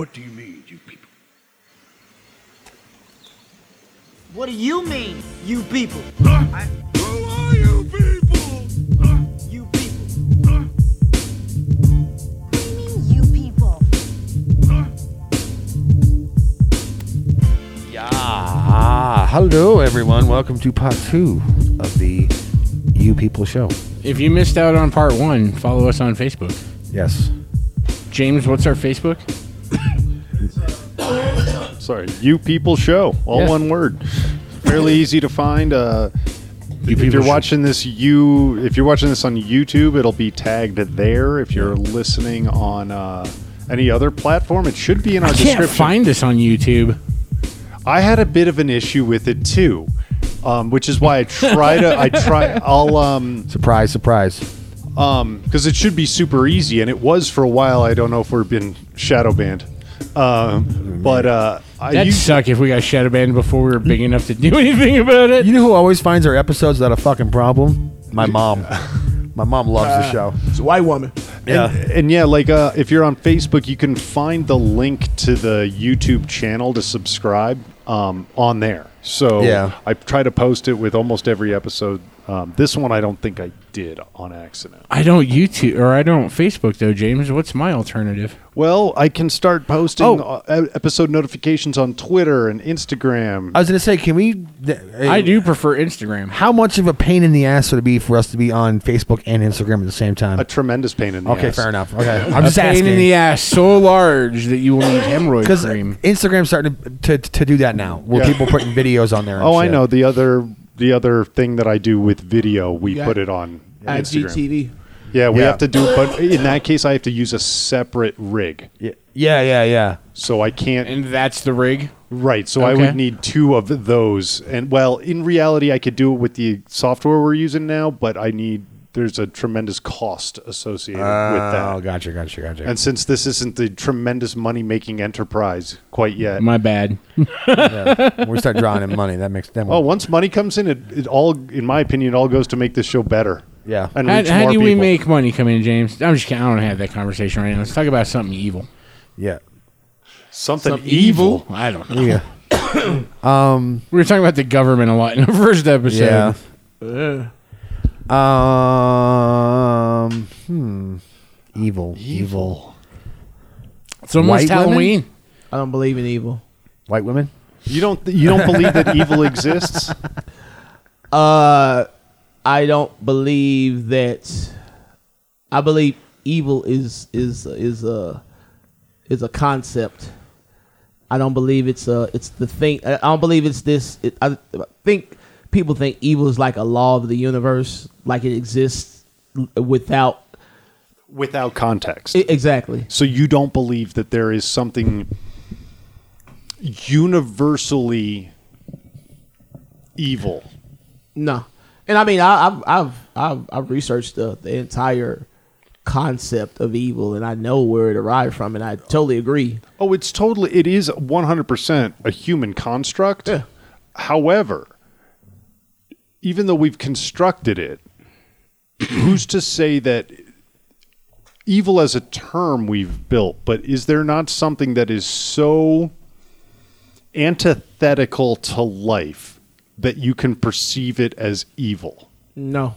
What do you mean, you people? What do you mean, you people? Huh? Who are you people? Huh? You people. Huh? What do you mean, you people? Huh? Ah, hello everyone. Welcome to part two of the You People Show. If you missed out on part one, follow us on Facebook. Yes. James, what's our Facebook? Sorry, you people show all Yeah. one word. Fairly easy to find. Uh, You if people you're show. watching this, you if you're watching this on YouTube, it'll be tagged there. If you're listening on uh, any other platform, it should be in our I can't description. find this on YouTube. I had a bit of an issue with it too, um, which is why I try to. I try. I'll um Surprise, surprise. Um because it should be super easy, and it was for a while. I don't know if we're been shadow banned, um, but uh, I That'd used suck if we got shadow banned before we were big enough to do anything about it. You know who always finds our episodes without a fucking problem? My mom. My mom loves the show. It's a white woman. Yeah. And, and yeah, like uh, if you're on Facebook, you can find the link to the YouTube channel to subscribe um, on there. So Yeah. I try to post it with almost every episode. Um, this one I don't think I did on accident. I don't YouTube or I don't Facebook though, James. What's my alternative? Well, I can start posting Oh. uh, episode notifications on Twitter and Instagram. I was gonna say, can we? I do prefer Instagram. How much of a pain in the ass would it be for us to be on Facebook and Instagram at the same time? a tremendous pain in the okay, ass. fair enough. Okay, I'm I'm just a pain asking. in the ass so large that you will need hemorrhoid because cream. Instagram's starting to, to to do that now, where Yeah. people putting videos on there. and Oh, I know the other the other thing that I do with video. We Yeah. put it on Instagram. IGTV. Yeah, we Yeah. have to do but in that case, I have to use a separate rig. Yeah, yeah, yeah, yeah. So I can't. And that's the rig. right. So I would need two of those. And well, in reality, I could do it with the software we're using now, but I need. There's a tremendous cost associated with that. Oh, gotcha, gotcha, gotcha. And since this isn't the tremendous money making enterprise quite yet. My bad. yeah. we start drawing in money. That makes them. Oh, once money comes in, it, it all, in my opinion, it all goes to make this show better. yeah. And How, reach how more do we people. make money come in, James? I'm just kidding. I don't want to have that conversation right now. Let's talk about something evil. yeah. something, Something evil? I don't know. Yeah. um. We were talking about the government a lot in the first episode. Yeah. Um. Hmm. Evil. Evil. It's almost White women? Halloween. I don't believe in evil. White women. You don't you don't believe that evil exists? Uh, I don't believe that. I believe evil is is is a is a concept. I don't believe it's a it's the thing. I don't believe it's this. It, I think people think evil is like a law of the universe, like it exists without Without context. I- exactly. so you don't believe that there is something universally evil. No, and I mean I, I've I've I've I've researched the, the entire concept of evil, and I know where it arrived from, and I totally agree. Oh, it's totally it is 100% a human construct. Yeah. However, even though we've constructed it, who's to say that evil as a term we've built, but is there not something that is so antithetical to life that you can perceive it as evil? No,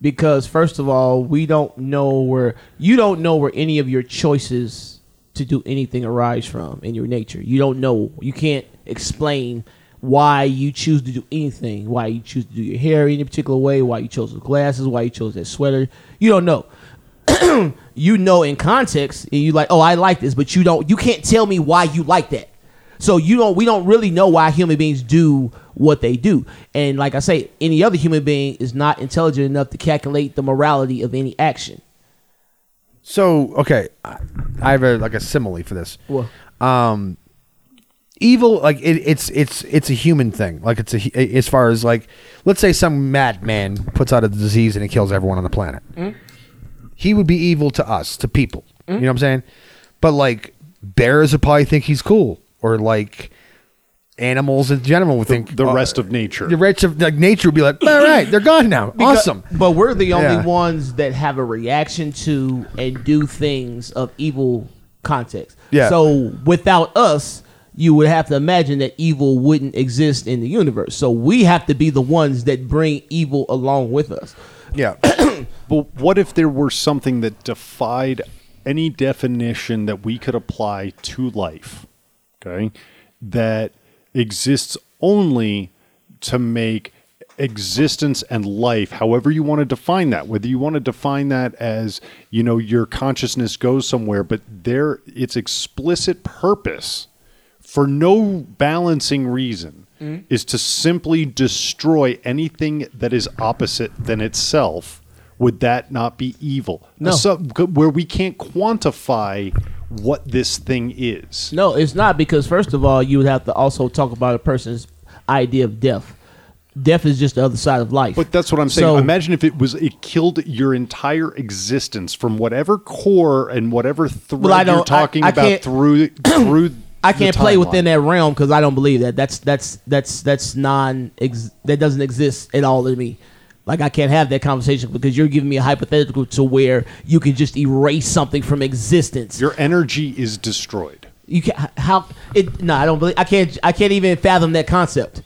because first of all, we don't know where you don't know where any of your choices to do anything arise from in your nature. You don't know. You can't explain why you choose to do anything. Why you choose to do your hair any particular way. Why you chose the glasses. Why you chose that sweater. You don't know. you know in context, and you like, oh, I like this, but you don't. You can't tell me why you like that. So you don't. We don't really know why human beings do what they do. And like I say, any other human being is not intelligent enough to calculate the morality of any action. So okay, I have a like a simile for this. Well, um evil like it, it's it's it's a human thing. Like it's a as far as like let's say some madman puts out a disease and it kills everyone on the planet. He would be evil to us to people. You know what i'm saying? But like bears would probably think he's cool. Or like animals in general would think The uh, rest of nature. the rest of like nature would be like all right they're gone now. Because- awesome. But we're the only Yeah. ones that have a reaction to and do things of evil context. Yeah. So without us, you would have to imagine that evil wouldn't exist in the universe. So we have to be the ones that bring evil along with us. Yeah. But what if there were something that defied any definition that we could apply to life? Okay. That exists only to make existence and life, however you want to define that, whether you want to define that as, you know, your consciousness goes somewhere, but there its explicit purpose for no balancing reason mm-hmm. is to simply destroy anything that is opposite than itself would that not be evil No. So- where we can't quantify what this thing is No, it's not because first of all, you would have to also talk about a person's idea of death. Death is just the other side of life. but that's what i'm saying So- imagine if it was it killed your entire existence from whatever core and whatever thread Well, you're don't- I- talking I about through through I can't play within that realm because I don't believe that. That's that's that's that's non that doesn't exist at all to me. Like I can't have that conversation because you're giving me a hypothetical to where you can just erase something from existence. your energy is destroyed you can how it? No, I don't believe. I can't. I can't even fathom that concept.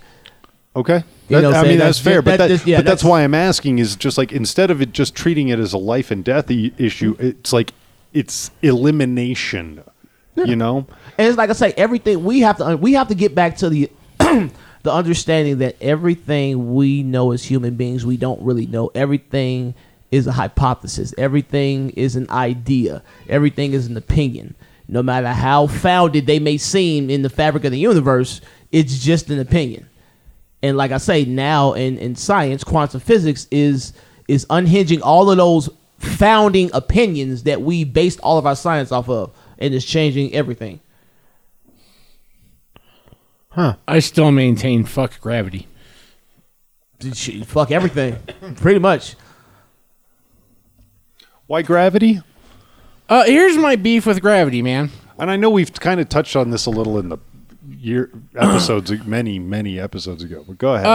Okay. You know I'm mean that's, That's- fair, but that- that, that- yeah, but that's, that's- why I'm asking is just like instead of it just treating it as a life and death i- issue, it's like it's elimination. You know, And it's like I say, everything we have to uh, we have to get back to the the understanding that everything we know as human beings we don't really know. Everything is a hypothesis. Everything is an idea. Everything is an opinion. No matter how founded they may seem in the fabric of the universe, it's just an opinion. And like I say, now in, in science, quantum physics is is unhinging all of those founding opinions that we based all of our science off of, and is changing everything. Huh. I still maintain fuck gravity. Shit, Fuck everything, pretty much. why gravity? Uh, here's my beef with gravity, man. And I know we've kind of touched on this a little in the year episodes, many many episodes ago. But go ahead.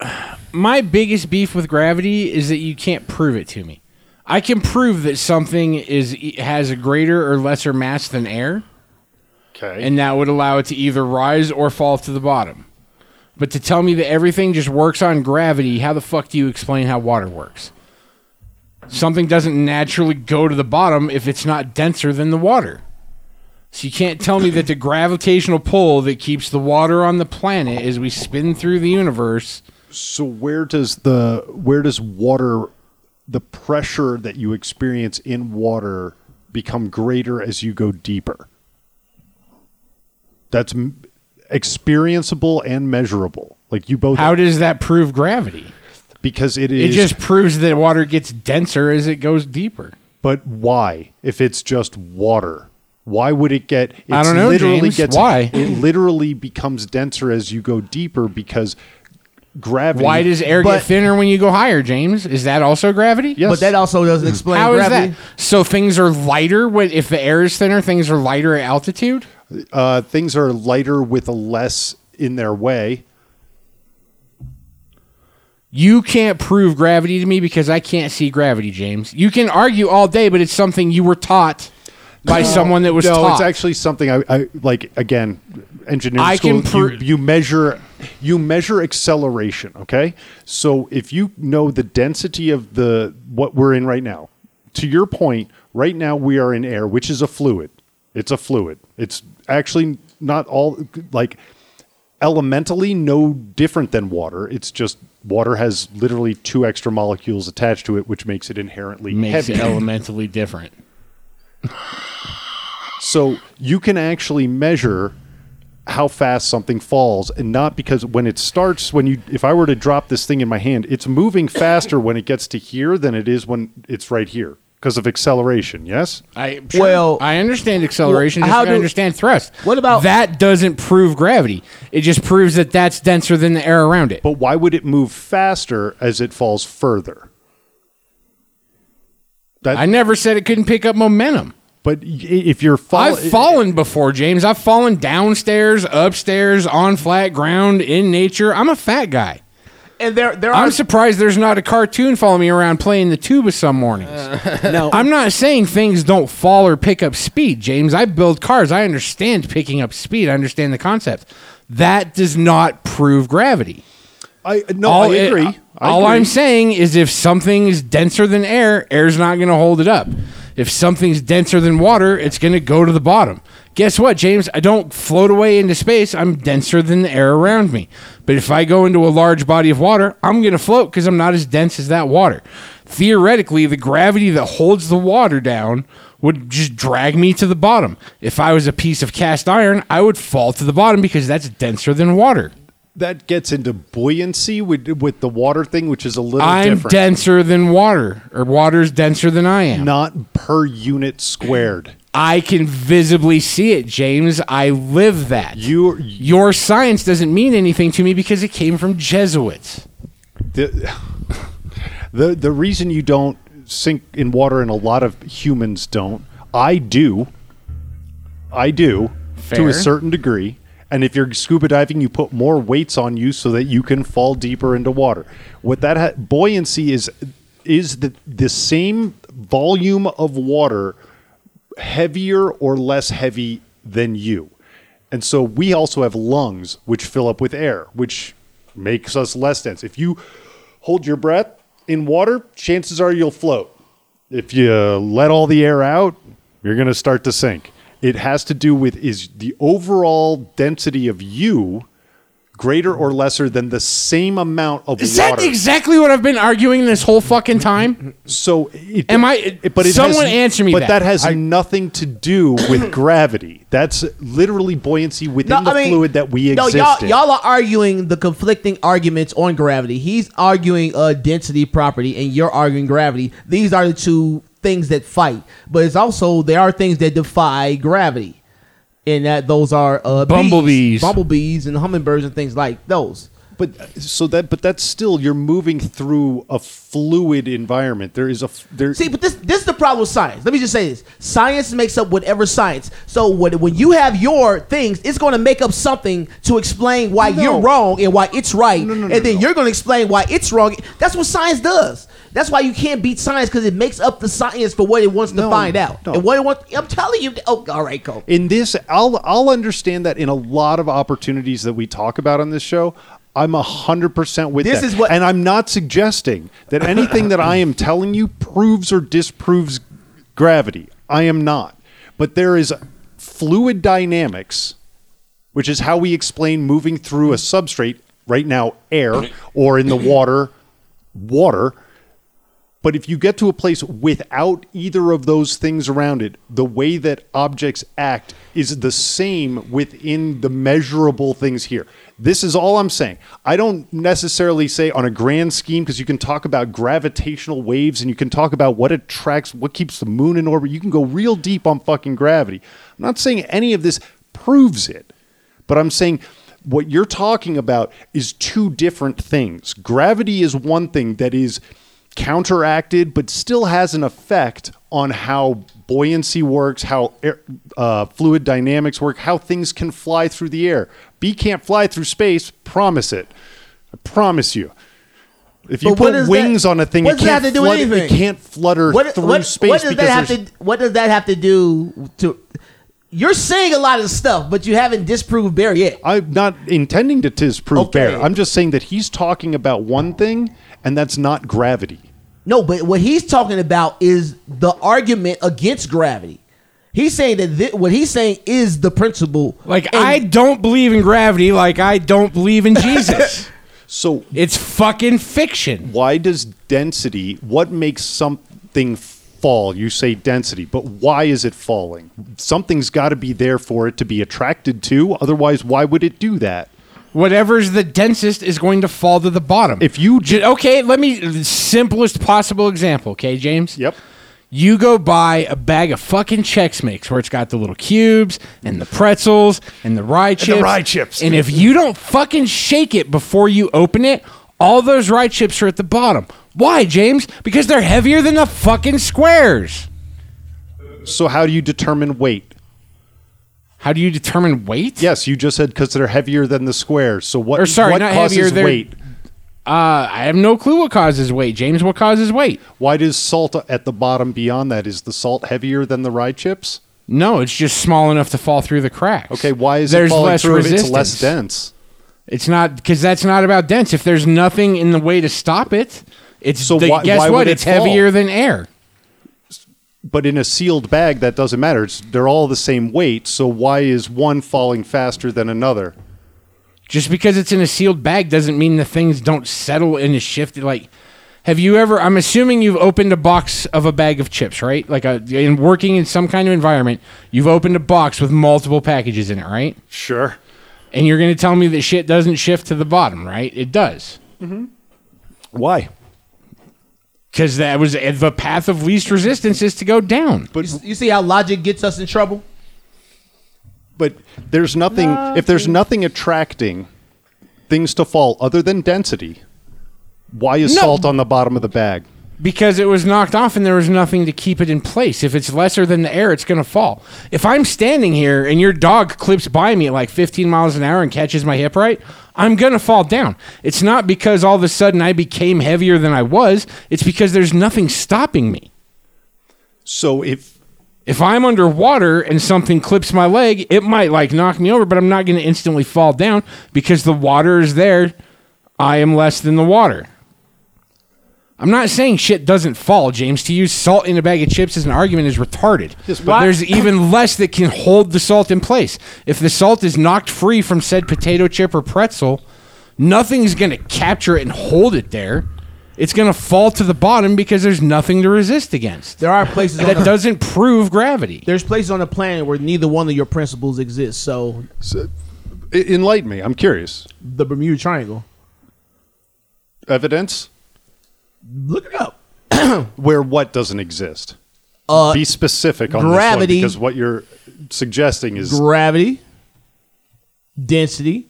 Uh, My biggest beef with gravity is that you can't prove it to me. I can prove that something is has a greater or lesser mass than air, okay. and that would allow it to either rise or fall to the bottom. But to tell me that everything just works on gravity, how the fuck do you explain how water works? Something doesn't naturally go to the bottom if it's not denser than the water. So you can't tell me that the gravitational pull that keeps the water on the planet as we spin through the universe So where does the where does water the pressure that you experience in water become greater as you go deeper? That's m- experienceable and measurable. Like you both How does that prove gravity? because it is. it just proves that water gets denser as it goes deeper. but why if it's just water? Why would it get it's I don't know, literally James. gets Why? it literally becomes denser as you go deeper because gravity Why does air But- get thinner when you go higher, James? Is that also gravity? Yes. But that also doesn't explain How is gravity. that? So things are lighter when if the air is thinner, things are lighter at altitude? uh, things are lighter with a less in their way. You can't prove gravity to me because I can't see gravity, James. You can argue all day, but it's something you were taught by someone that was no, taught. it's actually something I, I like. Again, engineering I school. can pr- you, you measure, you measure acceleration. Okay, so if you know the density of the what we're in right now, to your point, right now we are in air, which is a fluid. It's a fluid. It's actually not all like elementally no different than water. It's just water has literally two extra molecules attached to it, which makes it inherently makes heavy. it elementally different. So you can actually measure how fast something falls and not because when it starts when you if I were to drop this thing in my hand, it's moving faster when it gets to here than it is when it's right here because of acceleration, yes? I sure, Well- I understand acceleration. Well, just how like I understand thrust. What about- that? Doesn't prove gravity. It just proves that that's denser than the air around it. But why would it move faster as it falls further? That, I never said it couldn't pick up momentum. But if you're fall- I've fallen before, James. I've fallen downstairs, upstairs, on flat ground, in nature. I'm a fat guy. and there there are I'm surprised there's not a cartoon following me around playing the tuba some mornings. Uh, no, I'm not saying things don't fall or pick up speed, James. I build cars. I understand picking up speed. I understand the concept. That does not prove gravity. I no, all I agree. it- I all agree. I'm saying is if something is denser than air, air's not going to hold it up. If something's denser than water, it's going to go to the bottom. Guess what, James? I don't float away into space. I'm denser than the air around me. But if I go into a large body of water, I'm going to float because I'm not as dense as that water. Theoretically, the gravity that holds the water down would just drag me to the bottom. If I was a piece of cast iron, I would fall to the bottom because that's denser than water. That gets into buoyancy with with the water thing, which is a little I'm different. denser than water, or water's denser than I am. Not per unit squared. I can visibly see it, James. I live that. You Your science doesn't mean anything to me because it came from Jesuits. the the the reason you don't sink in water and a lot of humans don't i do i do to a certain degree and if you're scuba diving you put more weights on you so that you can fall deeper into water what that ha- buoyancy is is the the same volume of water heavier or less heavy than you. And so we also have lungs which fill up with air, which makes us less dense. If you hold your breath in water, chances are you'll float. If you let all the air out, you're going to start to sink. It has to do with is the overall density of you greater or lesser than the same amount of Is water? that exactly what I've been arguing this whole fucking time? So, it, Am I- it- But it someone has, answer me But that. that, has nothing to do with gravity. That's literally buoyancy within the fluid that we no, exist y'all, in. y'all are arguing the conflicting arguments on gravity. He's arguing a density property, and you're arguing gravity. These are the two things that fight. But it's also there are things that defy gravity, and that those are uh, bees, Bumblebees. bumblebees, and hummingbirds, and things like those. But so that, but that's still you're moving through a fluid environment. There is a there. See, but this this is the problem with science. Let me just say this: science makes up whatever science. So when when you have your things, it's going to make up something to explain why No. you're wrong and why it's right, No, no, no, and then no. you're going to explain why it's wrong. That's what science does. That's why you can't beat science because it makes up the science for what it wants to No, find out. no. And what it wants, I'm telling you. Oh, all right, Cole. in this I'll I'll understand that in a lot of opportunities that we talk about on this show. I'm a hundred percent with This that. is what- and I'm not suggesting that anything that I am telling you proves or disproves gravity. I am not. But there is fluid dynamics, which is how we explain moving through a substrate, right now air, or in the water, water. But if you get to a place without either of those things around it, the way that objects act is the same within the measurable things here. This is all I'm saying. I don't necessarily say on a grand scheme because you can talk about gravitational waves and you can talk about what attracts, what keeps the moon in orbit. You can go real deep on fucking gravity. I'm not saying any of this proves it, but I'm saying what you're talking about is two different things. Gravity is one thing that is counteracted, but still has an effect on how buoyancy works, how air, uh, fluid dynamics work, how things can fly through the air. B can't fly through space. Promise it. I promise you. If you But put does that- wings on a thing, it can't, have to do flutter, it can't flutter What, through what, space what does that have to What does that have to do to? You're saying a lot of stuff, but you haven't disproved Bear yet. I'm not intending to disprove Okay. Bear. I'm just saying that he's talking about one thing, and that's not gravity. No, but what he's talking about is the argument against gravity. He's saying that thi- what he's saying is the principle. Like And- I don't believe in gravity. Like I don't believe in Jesus. So it's fucking fiction. why does density? What makes something fall? You say density, but why is it falling? Something's got to be there for it to be attracted to. Otherwise, why would it do that? Whatever's the densest is going to fall to the bottom. If you J- okay, let me simplest possible example. Okay, James. Yep. You go buy a bag of fucking Chex Mix where it's got the little cubes and the pretzels and the rye chips. The rye chips. And if you don't fucking shake it before you open it, all those rye chips are at the bottom. Why, James? Because they're heavier than the fucking squares. So how do you determine weight? How do you determine weight? Yes, you just said because they're heavier than the squares. So what? Or sorry, what not causes heavier, weight? Uh, I have no clue what causes weight. James, what causes weight? Why does salt at the bottom beyond that? Is the salt heavier than the rye chips? No, it's just small enough to fall through the cracks. Okay, why is There's it falling less through if it's less dense? It's not because that's not about dense. If there's nothing in the way to stop it, it's So the- why- guess why what? it It's heavier than air. But in a sealed bag, that doesn't matter. It's, they're all the same weight. So why is one falling faster than another? Just because it's in a sealed bag doesn't mean the things don't settle in a shift. Like, have you ever? I'm assuming you've opened a box of a bag of chips, right? Like, a, in working in some kind of environment, you've opened a box with multiple packages in it, right? Sure. And you're going to tell me that shit doesn't shift to the bottom, right? It does. Mm-hmm. Why? Because that was eh, the path of least resistance is to go down. But You see how logic gets us in trouble? but there's nothing. If there's nothing attracting things to fall other than density, why is No. salt on the bottom of the bag? because it was knocked off and there was nothing to keep it in place. If it's lesser than the air, it's going to fall. If I'm standing here and your dog clips by me at like 15 miles an hour and catches my hip right, I'm going to fall down. It's not because all of a sudden I became heavier than I was, it's because there's nothing stopping me. So if If I'm underwater and something clips my leg, it might like knock me over, but I'm not going to instantly fall down because the water is there. I am less than the water. I'm not saying shit doesn't fall, James. To use salt in a bag of chips as an argument is retarded. Yes, but- There's even less that can hold the salt in place. If the salt is knocked free from said potato chip or pretzel, nothing's going to capture it and hold it there. It's going to fall to the bottom because there's nothing to resist against. There are places That the, doesn't prove gravity. there's places on the planet where neither one of your principles exist. So so, enlighten me, I'm curious. the Bermuda Triangle. Evidence Look it up. where what doesn't exist. Uh, Be specific on gravity- this one because what you're suggesting is gravity, density,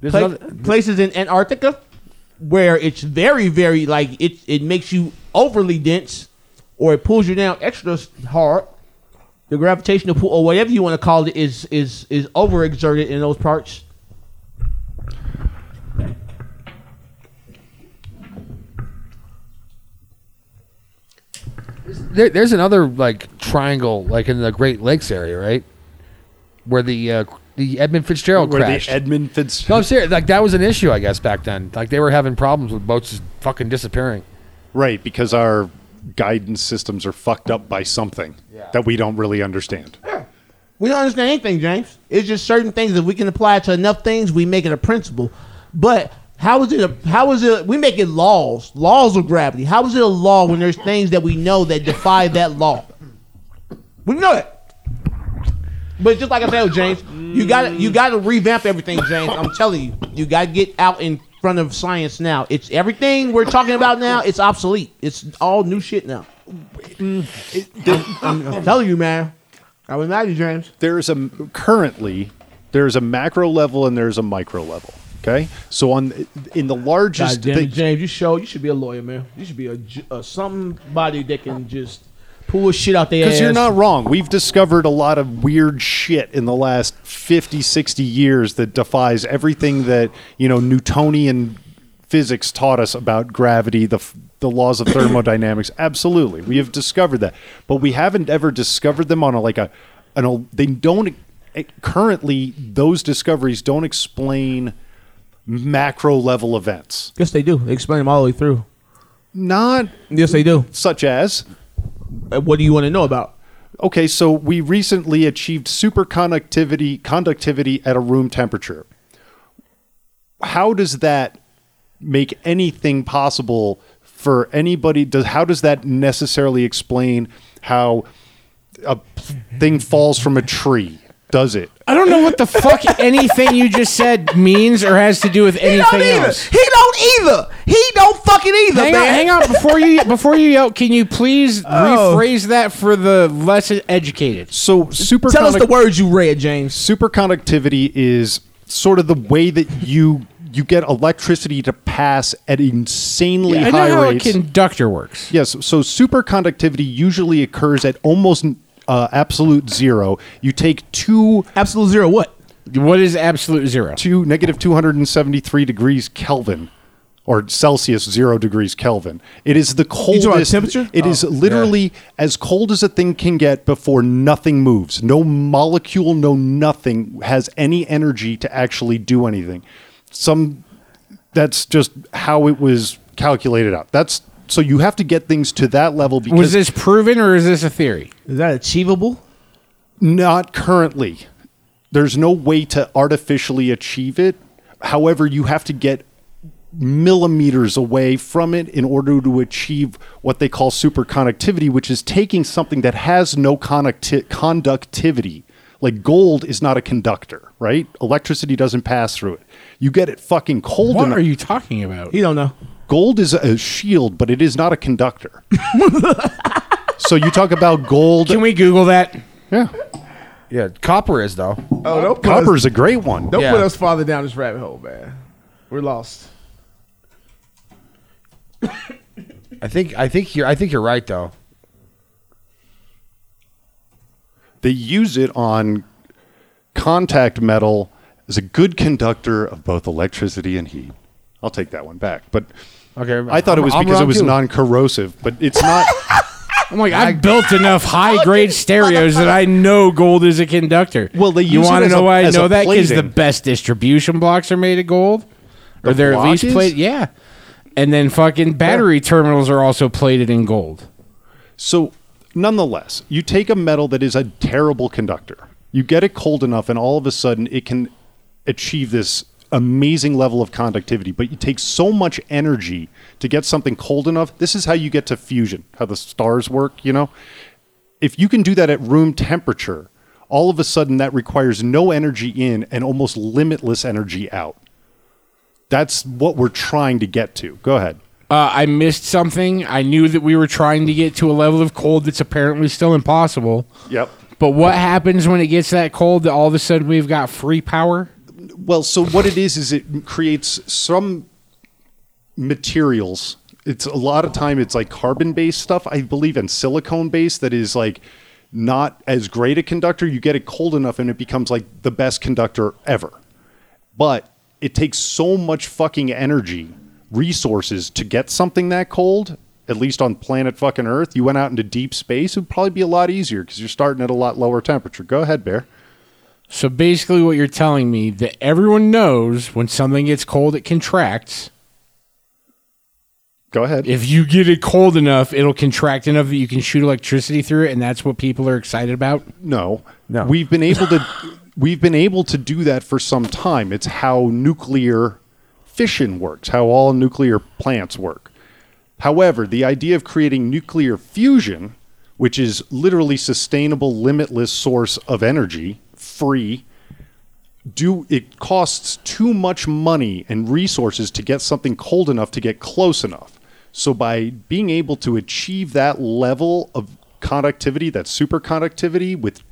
There's pla- another- places in Antarctica where it's very, very like it. It makes you overly dense, or it pulls you down extra hard. The gravitational pull, or whatever you want to call it, is is is overexerted in those parts. There, there's another like triangle, like in the Great Lakes area, right, where the uh, the Edmund Fitzgerald where crashed. the Edmund Fitz. no, I'm serious. Like that was an issue, I guess, back then. Like they were having problems with boats just fucking disappearing. Right, because our guidance systems are fucked up by something that we don't really understand. We don't understand anything, James. It's just certain things that we can apply to enough things, we make it a principle. But how is it? A, how is it? We make it laws, laws of gravity. How is it a law when there's things that we know that defy that law? We know that. But just like I said, James, you got you got to revamp everything, James. I'm telling you, you got to get out in front of science now. It's everything we're talking about now. It's obsolete. It's all new shit now. I'm, I'm telling you, man. I was mad at you, James. There's a currently there's a macro level and there's a micro level. Okay, so on in the largest God it, James, you show you should be a lawyer, man. You should be a, a somebody that can just pull shit out their ass. Because you're not wrong. We've discovered a lot of weird shit in the last 50, 60 years that defies everything that, you know, Newtonian physics taught us about gravity, the, the laws of thermodynamics. Absolutely. We have discovered that. But we haven't ever discovered them on a, like a, an, a they don't, eh, currently, those discoveries don't explain macro level events. Yes, they do. They explain them all the way through. Not Yes, they do. such as Uh, What do you want to know about? Okay, so we recently achieved superconductivity conductivity at a room temperature. How does that make anything possible for anybody? Does how does that necessarily explain how a thing falls from a tree? Does it? I don't know what the fuck anything you just said means or has to do with anything else. He don't either. He don't fucking either, Hang on, hang on before you before you yell. Can you please Oh. rephrase that for the less educated? So superconductivity. Tell us the words you read, James. superconductivity is sort of the way that you you get electricity to pass at insanely I know high how rates. a conductor works. Yes, so superconductivity usually occurs at almost uh, absolute zero. You take two Absolute zero. What? What is absolute zero? to negative 273 degrees Kelvin or Celsius, zero degrees Kelvin. It is the talking about coldest. temperature? It is literally as cold as a thing can get before nothing moves. No molecule, no nothing has any energy to actually do anything. Some that's just how it was calculated out. That's so you have to get things to that level because Was this proven or is this a theory? Is that achievable? Not currently. There's no way to artificially achieve it. However, you have to get millimeters away from it in order to achieve what they call superconductivity, which is taking something that has no conducti- conductivity. Like gold is not a conductor, right? Electricity doesn't pass through it. You get it fucking cold What enough. are you talking about? You don't know. Gold is a shield, but it is not a conductor. so you talk about gold. Can we Google that? yeah. Yeah, copper is though. Oh, don't put Copper us, is a great one. don't Yeah. put us farther down this rabbit hole, man. We're lost. I think I think you're I think you're right though. They use it on contact metal as a good conductor of both electricity and heat. I'll take that one back. But Okay, I thought it I'm- was I'm because it wrong, was too. non-corrosive, but it's not. I'm like, I've built enough high grade stereos that I know gold is a conductor. Well, they you use it want to as know a- why I as a know that? Because the plating. best distribution blocks are made of gold, or The they're at block least is? plated. Yeah, and then fucking battery terminals are also plated in gold. so, nonetheless, you take a metal that is a terrible conductor. You get it cold enough, and all of a sudden, it can achieve this amazing level of conductivity. But you take so much energy to get something cold enough. This is how you get to fusion, how the stars work. You know, if you can do that at room temperature, all of a sudden that requires no energy in and almost limitless energy out. That's what we're trying to get to. Go ahead. Uh, I missed something. I knew that we were trying to get to a level of cold that's apparently still impossible. Yep. But what happens when it gets that cold that all of a sudden we've got free power? Well, so what it is is it creates some materials. It's a lot of time it's like carbon based stuff, I believe, and silicone based that is like not as great a conductor. You get it cold enough and it becomes like the best conductor ever. But it takes so much fucking energy, resources to get something that cold. At least on planet fucking Earth, you went out into deep space, it would probably be a lot easier because you're starting at a lot lower temperature. Go ahead, Bear. So basically, what you're telling me that everyone knows when something gets cold, it contracts. Go ahead. If you get it cold enough, it'll contract enough that you can shoot electricity through it, and that's what people are excited about. No, No. We've been able to we've been able to do that for some time. It's how nuclear fission works, how all nuclear plants work. However, the idea of creating nuclear fusion, which is literally sustainable, limitless source of energy, free, do it costs too much money and resources to get something cold enough to get close enough. So by being able to achieve that level of conductivity, that superconductivity with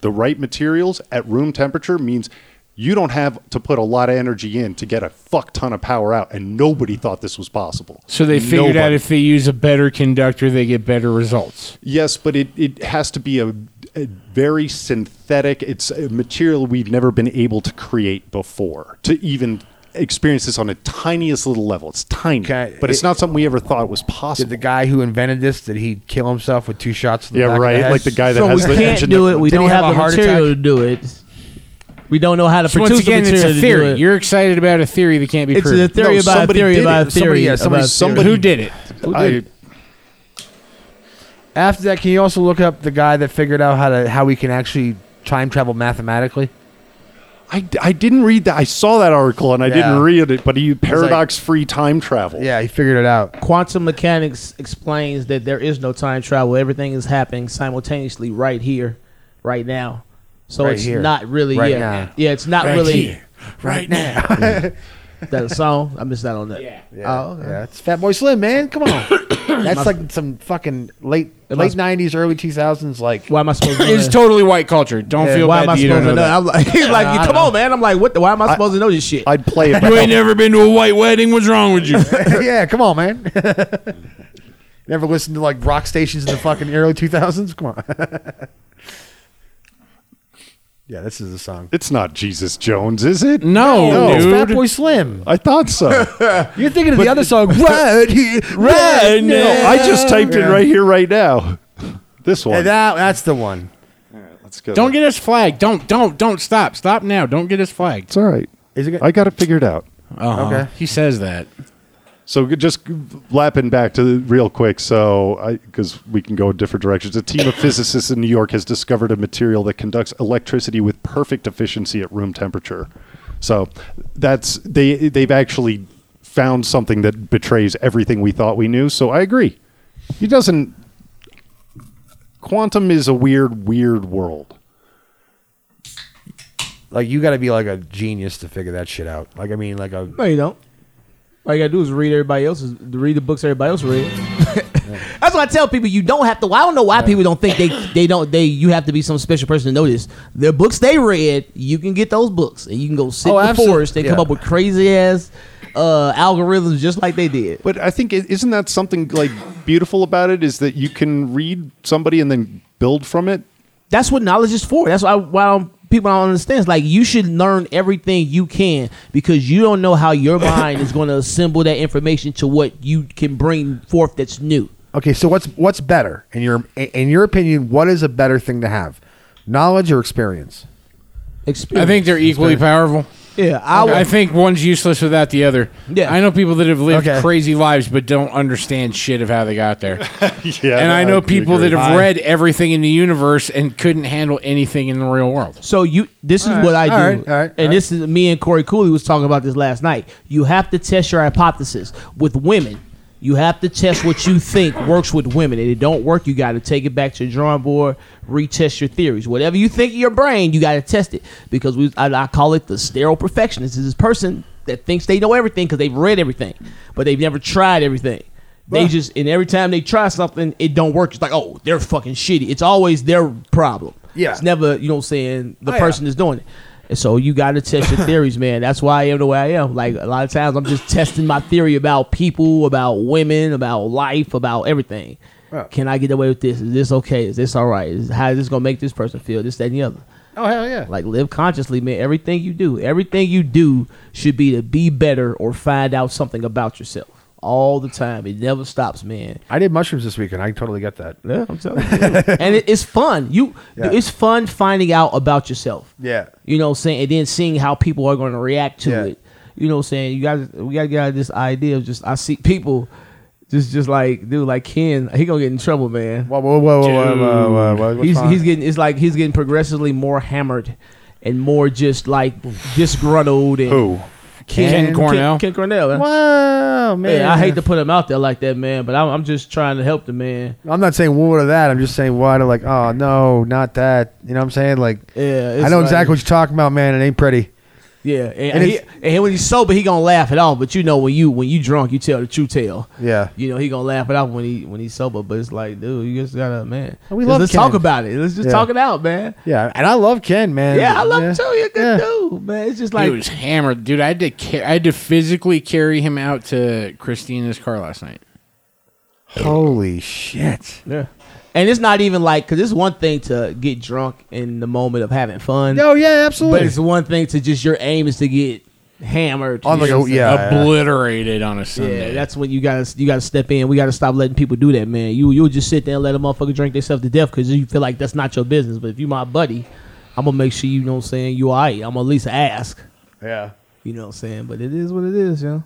the right materials at room temperature means you don't have to put a lot of energy in to get a fuck ton of power out and nobody thought this was possible. So they figured out if they use a better conductor, they get better results. Yes, but it, it has to be a, a very synthetic. It's a material we've never been able to create before to even experience this on a tiniest little level. It's tiny, Okay, but it's it- not something we ever thought was Did possible. the guy who invented this did he kill himself with two shots? To the yeah, back of right. head? like the guy that So we has the can't engine. do it. We don't have have, a the heart material attack? to do it. We don't know how to So produce once again, the it's material a to do theory. it. You're excited about a theory that can't be It's proven. a theory No, about a somebody theory about it. a Somebody- theory. yeah, somebody- about a somebody- theory. Who did it? I, After that, can you also look up the guy that figured out how to how we can actually time travel mathematically? I, I didn't read that. I saw that article and I Yeah. didn't read it, but he paradox free time travel. Yeah, he figured it out. Quantum mechanics explains that there is no time travel. Everything is happening simultaneously right here, right now. So Right it's here. not really Right yeah. now. Yeah, it's not Right really here, right now. That a song. I missed that on that. Yeah. Yeah, Oh, okay. yeah, it's Fatboy Slim, man. Come on, that's like some fucking late Am late I- nineties, early two thousands. Like, Why am I supposed to know It's that? totally white culture. Don't Yeah, feel Why am bad I that you supposed don't to know know? that. I'm like, he's like, I come don't on, man. I'm like, what? The, why am I supposed to know this shit? I'd play it. You ain't never been to a white wedding. What's wrong with you? yeah, come on, man. Never listened to like rock stations in the fucking early two thousands. Come on. Yeah, this is the song. It's not Jesus Jones, is it? No, No, it's dude. Fatboy Slim. I thought so. You're thinking of the other song, right here, right no, now. I just typed it right here, right now. This one. Yeah, that, that's the one. All right, let's go. Don't get us flagged. Don't, don't, don't stop. Stop now. Don't get us flagged. It's all right. Is it? I got it figured out. Uh-huh. Okay. He says that. So g- just lapping back to the, real quick, so because we can go in different directions. A team of physicists in New York has discovered a material that conducts electricity with perfect efficiency at room temperature. So that's they they've actually found something that betrays everything we thought we knew. So I agree. He doesn't. Quantum is a weird, weird world. like you got to be like a genius to figure that shit out. Like I mean, like a No, you don't. All you gotta do is read everybody else's, read the books everybody else read. That's what I tell people. You don't have to. I don't know why people don't think they they don't they. You have to be some special person to know this. The books they read, you can get those books, and you can go sit Oh, in the absolute- forest and come yeah. up with crazy ass uh, algorithms just like they did. But I think is isn't that something like beautiful about it is that you can read somebody and then build from it. That's what knowledge is for. That's why why don't- people don't understand. It's like you should learn everything you can because you don't know how your mind is going to assemble that information to what you can bring forth that's new. okay. So what's what's better in your in your opinion? What is a better thing to have, knowledge or experience? Experience. I think they're equally powerful. Yeah, I would. I think one's useless without the other. Yeah. I know people that have lived Okay. crazy lives but don't understand shit of how they got there. Yeah, and I know people that have Hi. read everything in the universe and couldn't handle anything in the real world. So you, this is All right, what I do, all right, all right, and all this is me and Corey Cooley was talking about this last night. You have to test your hypothesis with women. You have to test what you think works with women, and it don't work. You got to take it back to the drawing board, retest your theories. Whatever you think in your brain, you got to test it because we, I, I call it the sterile perfectionist. Is this person that thinks they know everything because they've read everything, but they've never tried everything. They just and every time they try something, it don't work. It's like, oh, they're fucking shitty. It's always their problem. Yeah. It's never, you know what I'm saying, the Oh, yeah. person is doing it. And so you got to test your theories, man. That's why I am the way I am. Like a lot of times I'm just testing my theory about people, about women, about life, about everything. Yeah. Can I get away with this? Is this okay? Is this all right? Is, how is this going to make this person feel? This, that, and the other. Oh hell yeah! Like live consciously, man. Everything you do, everything you do should be to be better or find out something about yourself all the time. It never stops, man. I did mushrooms this weekend. I totally get that. Yeah, I'm telling you. and it, it's fun. You, yeah. it's fun finding out about yourself. Yeah, you know, I'm saying, and then seeing how people are going to react to yeah. it. You know, I'm saying, you got we got to get out of this idea of just I see people. Just, just like dude, like Ken, he gonna get in trouble, man. Whoa, whoa, whoa, whoa, whoa, whoa, whoa, whoa. He's, he's getting, it's like he's getting progressively more hammered, and more just like disgruntled. And Who? Ken Cornell. Ken, Ken Cornell. Man. Wow, man. Yeah, I hate to put him out there like that, man, but I'm, I'm just trying to help the man. I'm not saying what of that. I'm just saying why to like. Oh no, not that. You know what I'm saying? Like, Yeah, I know like- exactly what you're talking about, man. It ain't pretty. Yeah, and, And he, it's- and when he's sober, he gonna laugh it off. But you know, when you when you drunk, you tell the true tale. Yeah. You know, he gonna laugh it off when he when he's sober. But it's like, dude, you just gotta man. We Let's- love Let's Ken. talk about it. Let's just Yeah. talk it out, man. Yeah, and I love Ken, man. Yeah, I love yeah. him too. You're a good Yeah. dude, man. It's just like he like was hammered, dude. I had to ca- I had to physically carry him out to Christina's car last night. Holy shit. yeah. And it's not even like because it's one thing to get drunk in the moment of having fun. Oh yeah, absolutely. but it's one thing to just your aim is to get hammered. On like a- what I'm yeah. Obliterated on a Sunday. Yeah, that's when you gotta you gotta step in. We gotta stop letting people do that, man. You you'll just sit there and let a motherfucker drink themselves to death because you feel like that's not your business. But if you my buddy, I'm gonna make sure you know what I'm saying you alright. I'm gonna at least ask. yeah. You know what I'm saying? But it is what it is, yo.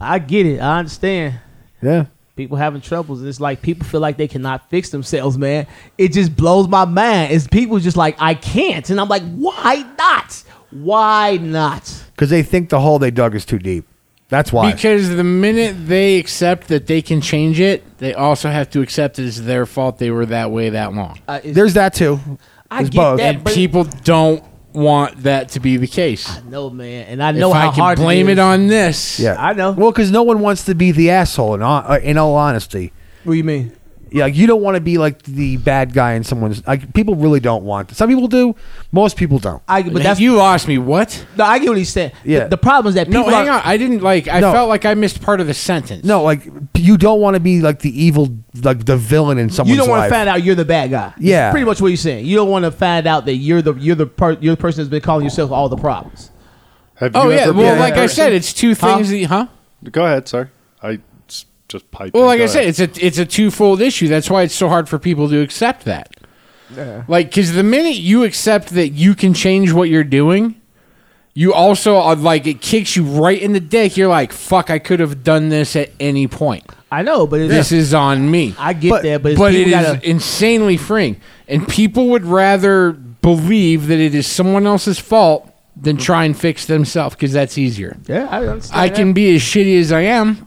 I get it. I understand. Yeah. People having troubles, and it's like people feel like they cannot fix themselves, man. It just blows my mind. It's people just like I can't, and I'm like, why not? Why not? Because they think the hole they dug is too deep. That's why. Because the minute they accept that they can change it, they also have to accept it's their fault they were that way that long. Uh, There's that too. I There's get both. that, And but- people don't want that to be the case. I know, man, and I know if how I can hard blame it, it is. on this, Yeah, I know. Well, because no one wants to be the asshole. In all, uh, in all honesty, What do you mean? Yeah, like you don't want to be like the bad guy in someone's. Like people really don't want. Some people do. Most people don't. I, but But that's you lost me. What? no, I get what he's saying. Yeah. The, the problem is that people No, hang are, on. I didn't like. I No. felt like I missed part of the sentence. No, like you don't want to be like the evil, like the villain in someone's you don't want to find out you're the bad guy. That's Yeah. pretty much what you're saying. You don't want to find out that you're the you're the part you're the person that's been calling yourself all the problems. Have Oh you yeah. ever Well, like that I said, it's two Huh? things. That, huh? Go ahead. Sorry, I s- just piped. Well, like Go I said, it's a it's a twofold issue. That's why it's so hard for people to accept that. Like, because the minute you accept that you can change what you're doing, you also are like it kicks you right in the dick. You're like, "Fuck! I could have done this at any point. I know, but it's, This is on me." I get But- that, but, it's but it people is gotta- insanely freeing, and people would rather believe that it is someone else's fault than try and fix themselves because that's easier. yeah, I understand. I that. can be as shitty as I am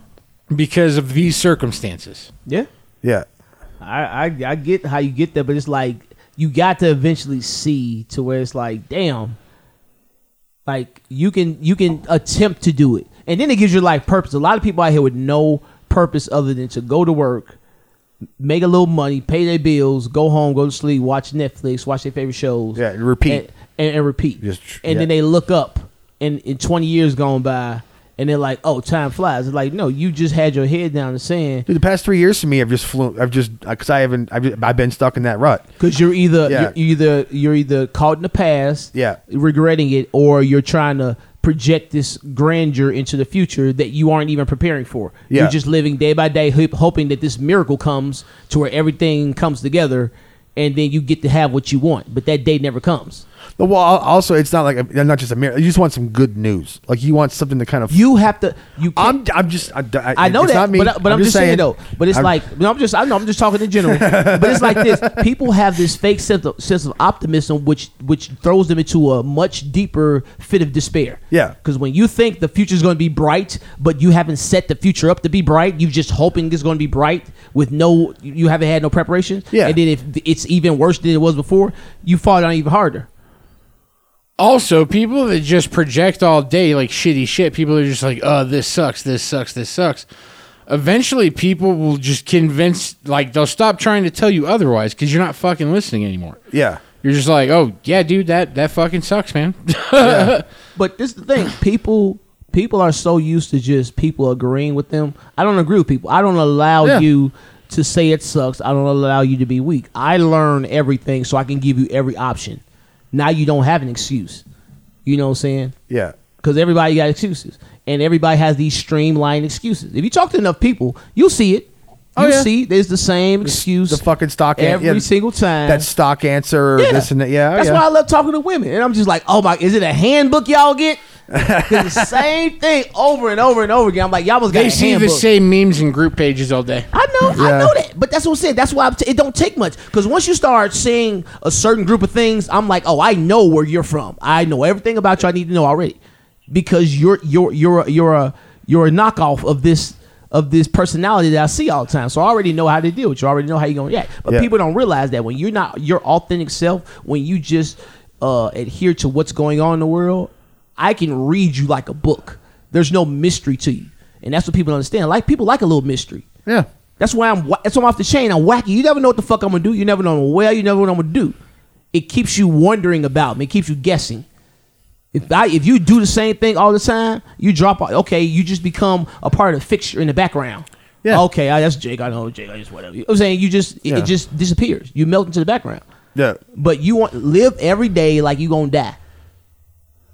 because of these circumstances. yeah. Yeah, I, I I get how you get there, but it's like you got to eventually see to where it's like, damn, like you can you can attempt to do it, and then it gives your life purpose. A lot of people out here with no purpose other than to go to work, make a little money, pay their bills, go home, go to sleep, watch Netflix, watch their favorite shows, Yeah, and repeat. and, and, and repeat, Just- and yeah. then they look up, and in twenty years gone by. And they're like, "Oh, time flies." It's like, no, you just had your head down the sand dude. The past three years for me, I've just flew. I've just uh, because I haven't. I've, just, I've been stuck in that rut. Because you're either Yeah. you're either you're either caught in the past, Yeah. regretting it, or you're trying to project this grandeur into the future that you aren't even preparing for. Yeah. You're just living day by day, hoping that this miracle comes to where everything comes together, and then you get to have what you want. But that day never comes. Well, also it's not like a, not just a mirror. You just want some good news. Like you want something to kind of. You have to. You. I'm. I'm just. I, I, I know that, not me. but, but I'm, just saying, though. But it's I'm- like no, I'm just I know I'm just talking in general. but it's like this: people have this fake sense of, sense of optimism, which which throws them into a much deeper fit of despair. Yeah. Because when you think the future is going to be bright, but you haven't set the future up to be bright, you're just hoping it's going to be bright with no, you haven't had no preparation. Yeah. And then if it's even worse than it was before, you fall down even harder. Also, people that just project all day like shitty shit, people are just like, oh, this sucks, this sucks, this sucks. Eventually, people will just convince, like, they'll stop trying to tell you otherwise because you're not fucking listening anymore. Yeah. You're just like, oh, yeah, dude, that, that fucking sucks, man. But this is the thing: people people are so used to just people agreeing with them. I don't agree with people. I don't allow Yeah. you to say it sucks. I don't allow you to be weak. I learn everything so I can give you every option. Now you don't have an excuse. You know what I'm saying? Yeah. Because everybody got excuses, and everybody has these streamlined excuses. If you talk to enough people, you'll see it. Oh, You yeah. see, there's the same excuse. The fucking stock. an- every yeah, single time. That stock answer. Yeah. This and that. Yeah. That's yeah. why I love talking to women. And I'm just like, oh my, is it a handbook y'all get? 'Cause the same thing over and over and over again. I'm like, y'all was got they a see handbook. the same memes and group pages all day. I know, I Yeah. know that, but that's what I'm saying. That's why I'm t- it don't take much. Because once you start seeing a certain group of things, I'm like, oh, I know where you're from. I know everything about you I need to know already, because you're you're you're a, you're a you're a knockoff of this of this personality that I see all the time. So I already know how to deal with you. I already know how you're gonna react. But Yeah. people don't realize that when you're not your authentic self, when you just uh, adhere to what's going on in the world, I can read you like a book. There's no mystery to you, and that's what people understand. Like people like a little mystery. Yeah. That's why I'm. That's why I'm off the chain. I'm wacky. You never know what the fuck I'm gonna do. You never know where. You never know what I'm gonna do. It keeps you wondering about me. It keeps you guessing. If I if you do the same thing all the time, you drop. out. Okay, you just become a part of the fixture in the background. Yeah. Okay, I, that's Jake. I know Jake. I just whatever. You know what I'm saying you just it, Yeah. it just disappears. You melt into the background. Yeah. But you want live every day like you gonna die.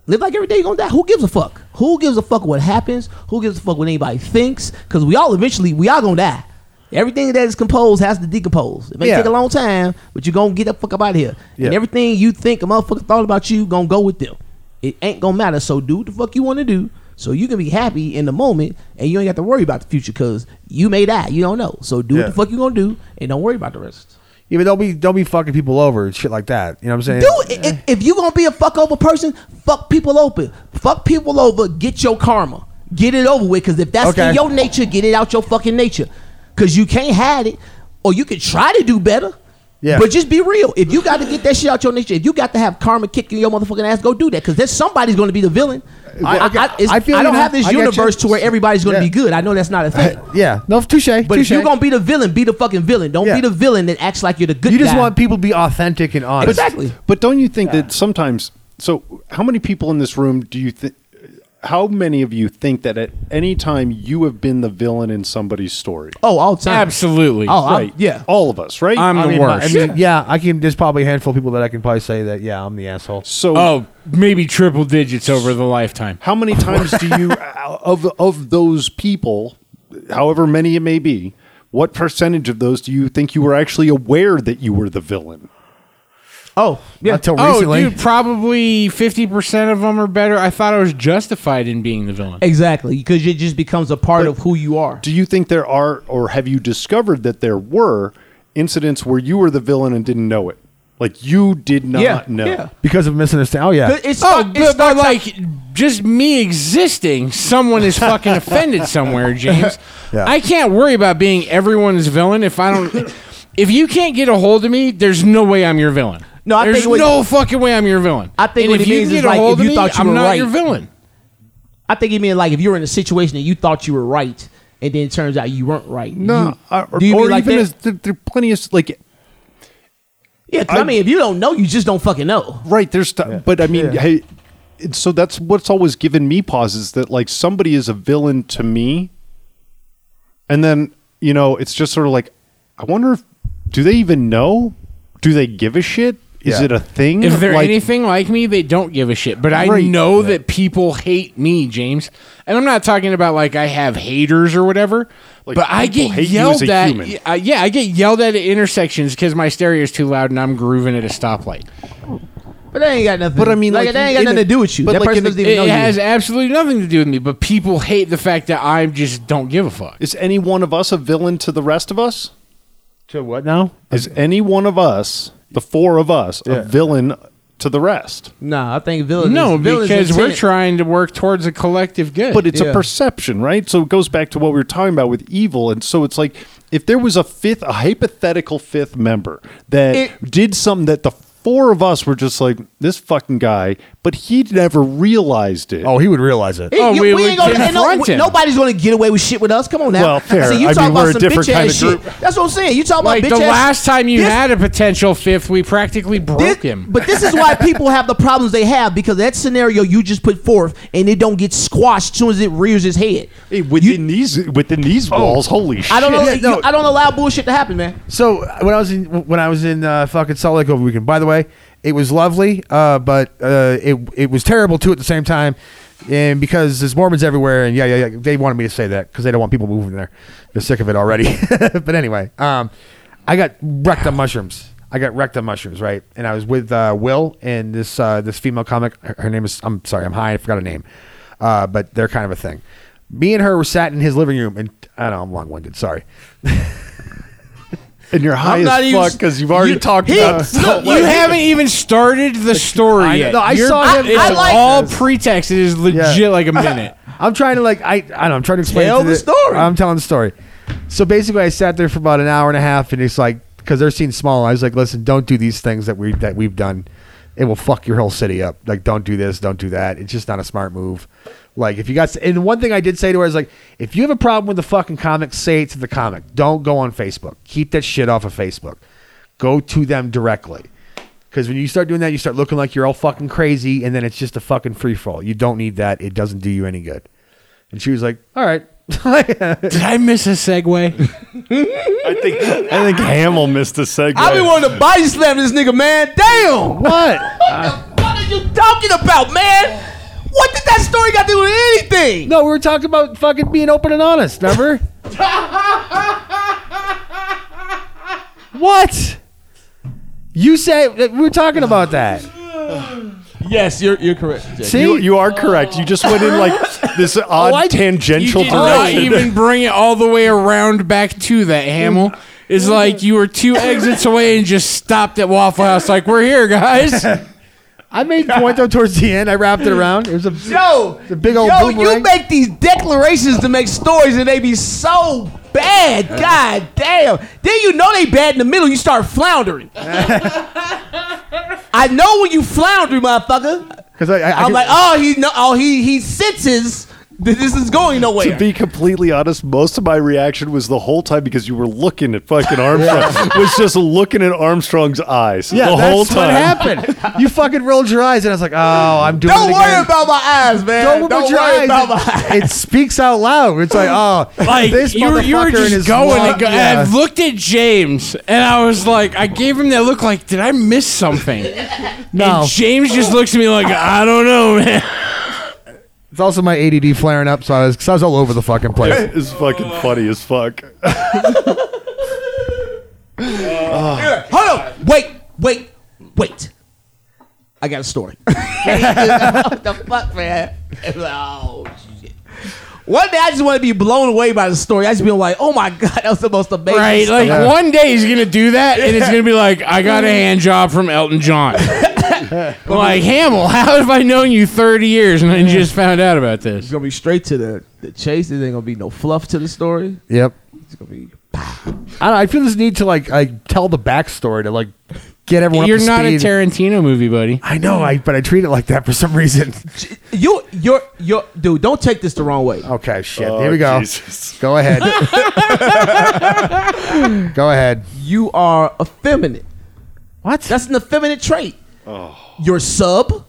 Live like every day you're gonna die. Who gives a fuck? Who gives a fuck what happens? Who gives a fuck what anybody thinks? Because we all eventually we all gonna die. Everything that is composed has to decompose. It may Yeah. take a long time, but you're gonna get the fuck up out of here. And everything you think a motherfucker thought about you gonna go with them. It ain't gonna matter. So do what the fuck you want to do. So you can be happy in the moment, and you ain't got to worry about the future because you may die. You don't know. So do Yeah. what the fuck you gonna do, and don't worry about the rest. Yeah, but don't be don't be fucking people over and shit like that. You know what I'm saying? Dude, if, if you gonna be a fuck over person, fuck people over. Fuck people over. Get your karma. Get it over with. Because if that's Okay. in your nature, get it out your fucking nature. Because you can't hide it, or you can try to do better. Yeah. But just be real. If you got to get that shit out your nature, if you got to have karma kicking your motherfucking ass, go do that. Because there's somebody's going to be the villain. I, I, I, I feel I don't now. have this I universe to where everybody's going to Yeah. be good. I know that's not a uh, thing. Yeah, no, touche. but if you're going to be the villain, be the fucking villain. Don't Yeah. be the villain that acts like you're the good you just guy. want people to be authentic and honest. exactly. But don't you think that sometimes? So, how many people in this room do you think? How many of you think that at any time you have been the villain in somebody's story? Oh, all the time. Absolutely. Oh, I'm- right. yeah. All of us, right? I'm I the mean, worst. I mean, yeah, I can. There's probably a handful of people that I can probably say that. Yeah, I'm the asshole. so, oh, maybe triple digits over the lifetime. how many times do you of of those people, however many it may be, what percentage of those do you think you were actually aware that you were the villain? Oh, yeah. Until Oh, recently, dude, probably 50% of them are better. I thought I was justified in being the villain. Exactly. Because it just becomes a part of who you are. Do you think there are, or have you discovered that there were incidents where you were the villain and didn't know it? Like you did not Yeah, know. yeah. because of misunderstanding. Oh yeah, But It's Oh, start- it but, but starts out- like just me existing, someone is fucking offended somewhere, James. Yeah. I can't worry about being everyone's villain if I don't. If you can't get a hold of me, there's no way I'm your villain. No, I there's think what- no fucking way I'm your villain. I think and what if it you means can is get a like hold if of you me, thought you I'm were not right. your villain. I think you mean like if you were in a situation and you thought you were right, and then it turns out you weren't right. No, You- uh, or, do you or mean like even that? as there, there are plenty of like yeah, 'cause I, I- mean, if you don't know, you just don't fucking know. right there's st- but I mean Yeah. hey and so that's what's always given me pauses that like somebody is a villain to me and then you know it's just sort of like I wonder if do they even know do they give a shit is Yeah. it a thing If they're Like, anything like me, they don't give a shit. But I Right. know that people hate me, James. And I'm not talking about like I have haters or whatever. Like, but I people get hate you yelled as a at. human. Uh, yeah, I get yelled at at intersections because my stereo is too loud and I'm grooving at a stoplight. But that ain't got nothing. But I mean, like, like, that ain't in got a- nothing to do with you. but that like person in a- doesn't even It know has you. absolutely nothing to do with me. But people hate the fact that I just don't give a fuck. is any one of us a villain to the rest of us to what now? is any one of us the four of us Yeah. a villain to the rest No, I think villain. No, is, villain's because we're trying to work towards a collective good. but it's Yeah. a perception, right? So it goes back to what we were talking about with evil, and so it's like if there was a fifth, a hypothetical fifth member that It- did something that the four of us were just like this fucking guy, but he never realized it. Oh, he would realize it. Hey, Oh, you- we we ain't gonna, ain't no, confront him. nobody's gonna get away with shit with us. Come on now. Well, fair. See, you I talking mean, about we're a some different bitch kind ass of shit. group. That's what I'm saying. You talking like about the ass. last time you This- had a potential fifth, we practically broke This- him. But this is why people have the problems they have because that scenario you just put forth and it don't get squashed as soon as it rears its head. Hey, within these within these walls, holy shit! I don't know. Yeah, no. I don't allow bullshit to happen, man. So when I was in when I was in uh, fucking Salt Lake over weekend, by the way, it was lovely, uh, but uh, it it was terrible too at the same time, and because there's Mormons everywhere, and yeah, yeah, yeah, they wanted me to say that because they don't want people moving there. They're sick of it already. but anyway, um, I got wrecked on mushrooms. I got wrecked on mushrooms, right? And I was with uh, Will and this uh, this female comic. Her, her name is I'm sorry, I'm high. I forgot her name, uh, but they're kind of a thing. Me and her were sat in his living room, and I don't know I'm long winded. Sorry. and you're high I'm not as even- fuck because you've already talked he- about. look, you haven't even started the story I- yet. no, I You're- saw him- It's I like all this. pretext. It is legit Yeah. like a minute. I'm trying to like I I don't know, I'm trying to explain Tell to the story. I'm telling the story. So basically, I sat there for about an hour and a half, and it's like because they're seeing small. I was like, listen, don't do these things that we that we've done. It will fuck your whole city up. Like, don't do this, don't do that. It's just not a smart move. Like, if you got and one thing I did say to her is like, if you have a problem with the fucking comic, say it to the comic. Don't go on Facebook. Keep that shit off of Facebook. Go to them directly. Because when you start doing that, you start looking like you're all fucking crazy, and then it's just a fucking free fall. You don't need that. It doesn't do you any good. And she was like, "All right." Did I miss a segue? I think I think Hamill missed a segue. I've been wanting to body slam this nigga, man. Damn. what? What are you talking about, man? What did that story got to do with anything? No, we were talking about fucking being open and honest. Remember? what? You said we were talking about that. Yes, you're you're correct. Jay. See, You, you are correct. You just went in like this oh, odd I- You tangential did not direction. even bring it all the way around back to that, Hamill. It's like you were two exits away and just stopped at Waffle House. Like, we're here, guys. I made point though towards the end. I wrapped it around. It was a Yo, a big old yo, you make these declarations to make stories, and they be so bad. God damn. Then you know they bad in the middle. You start floundering. I know when you flounder, motherfucker. because I, I, I I'm could- like, oh, he no, oh, he he senses this is going nowhere. To be completely honest, most of my reaction was the whole time because you were looking at fucking Armstrong. was just looking at Armstrong's eyes yeah, the that's whole what happened. you fucking rolled your eyes, and I was like, oh, I'm doing Don't it worry again. about my eyes, man. Don't, Don't, your worry eyes. about my eyes. It, it speaks out loud. It's like, oh, Like this you were, you were motherfucker just and his going lo- and, go, yeah. and I looked at James and I was like, I gave him that look like, did I miss something? No, And James just looks at me like, I don't know, man. it's also my ADD flaring up, so I was, 'cause I was all over the fucking place. It's fucking oh. funny as fuck. Hold on. Wait, wait, wait. I got a story. what the fuck, man? Oh, shit. One day I just want to be blown away by the story. I just be like, oh my God, that was the most amazing Right? story. Like one day he's gonna do that, and it's gonna be like, I got a hand job from Elton John. like Hamill, how have I known you thirty years and I just found out about this? It's going to be straight to the, the chase. There ain't going to be no fluff to the story. Yep. It's going to be. I don't know, I feel this need to like like tell the backstory to like get everyone. You're up to not a. Tarantino movie, buddy. I know, I but I treat it like that for some reason. You, you're, you're, dude, don't take this the wrong way. Okay, shit. Oh, Here we go. Jesus. Go ahead. go ahead. You are effeminate. What? That's an effeminate trait. Oh. You're sub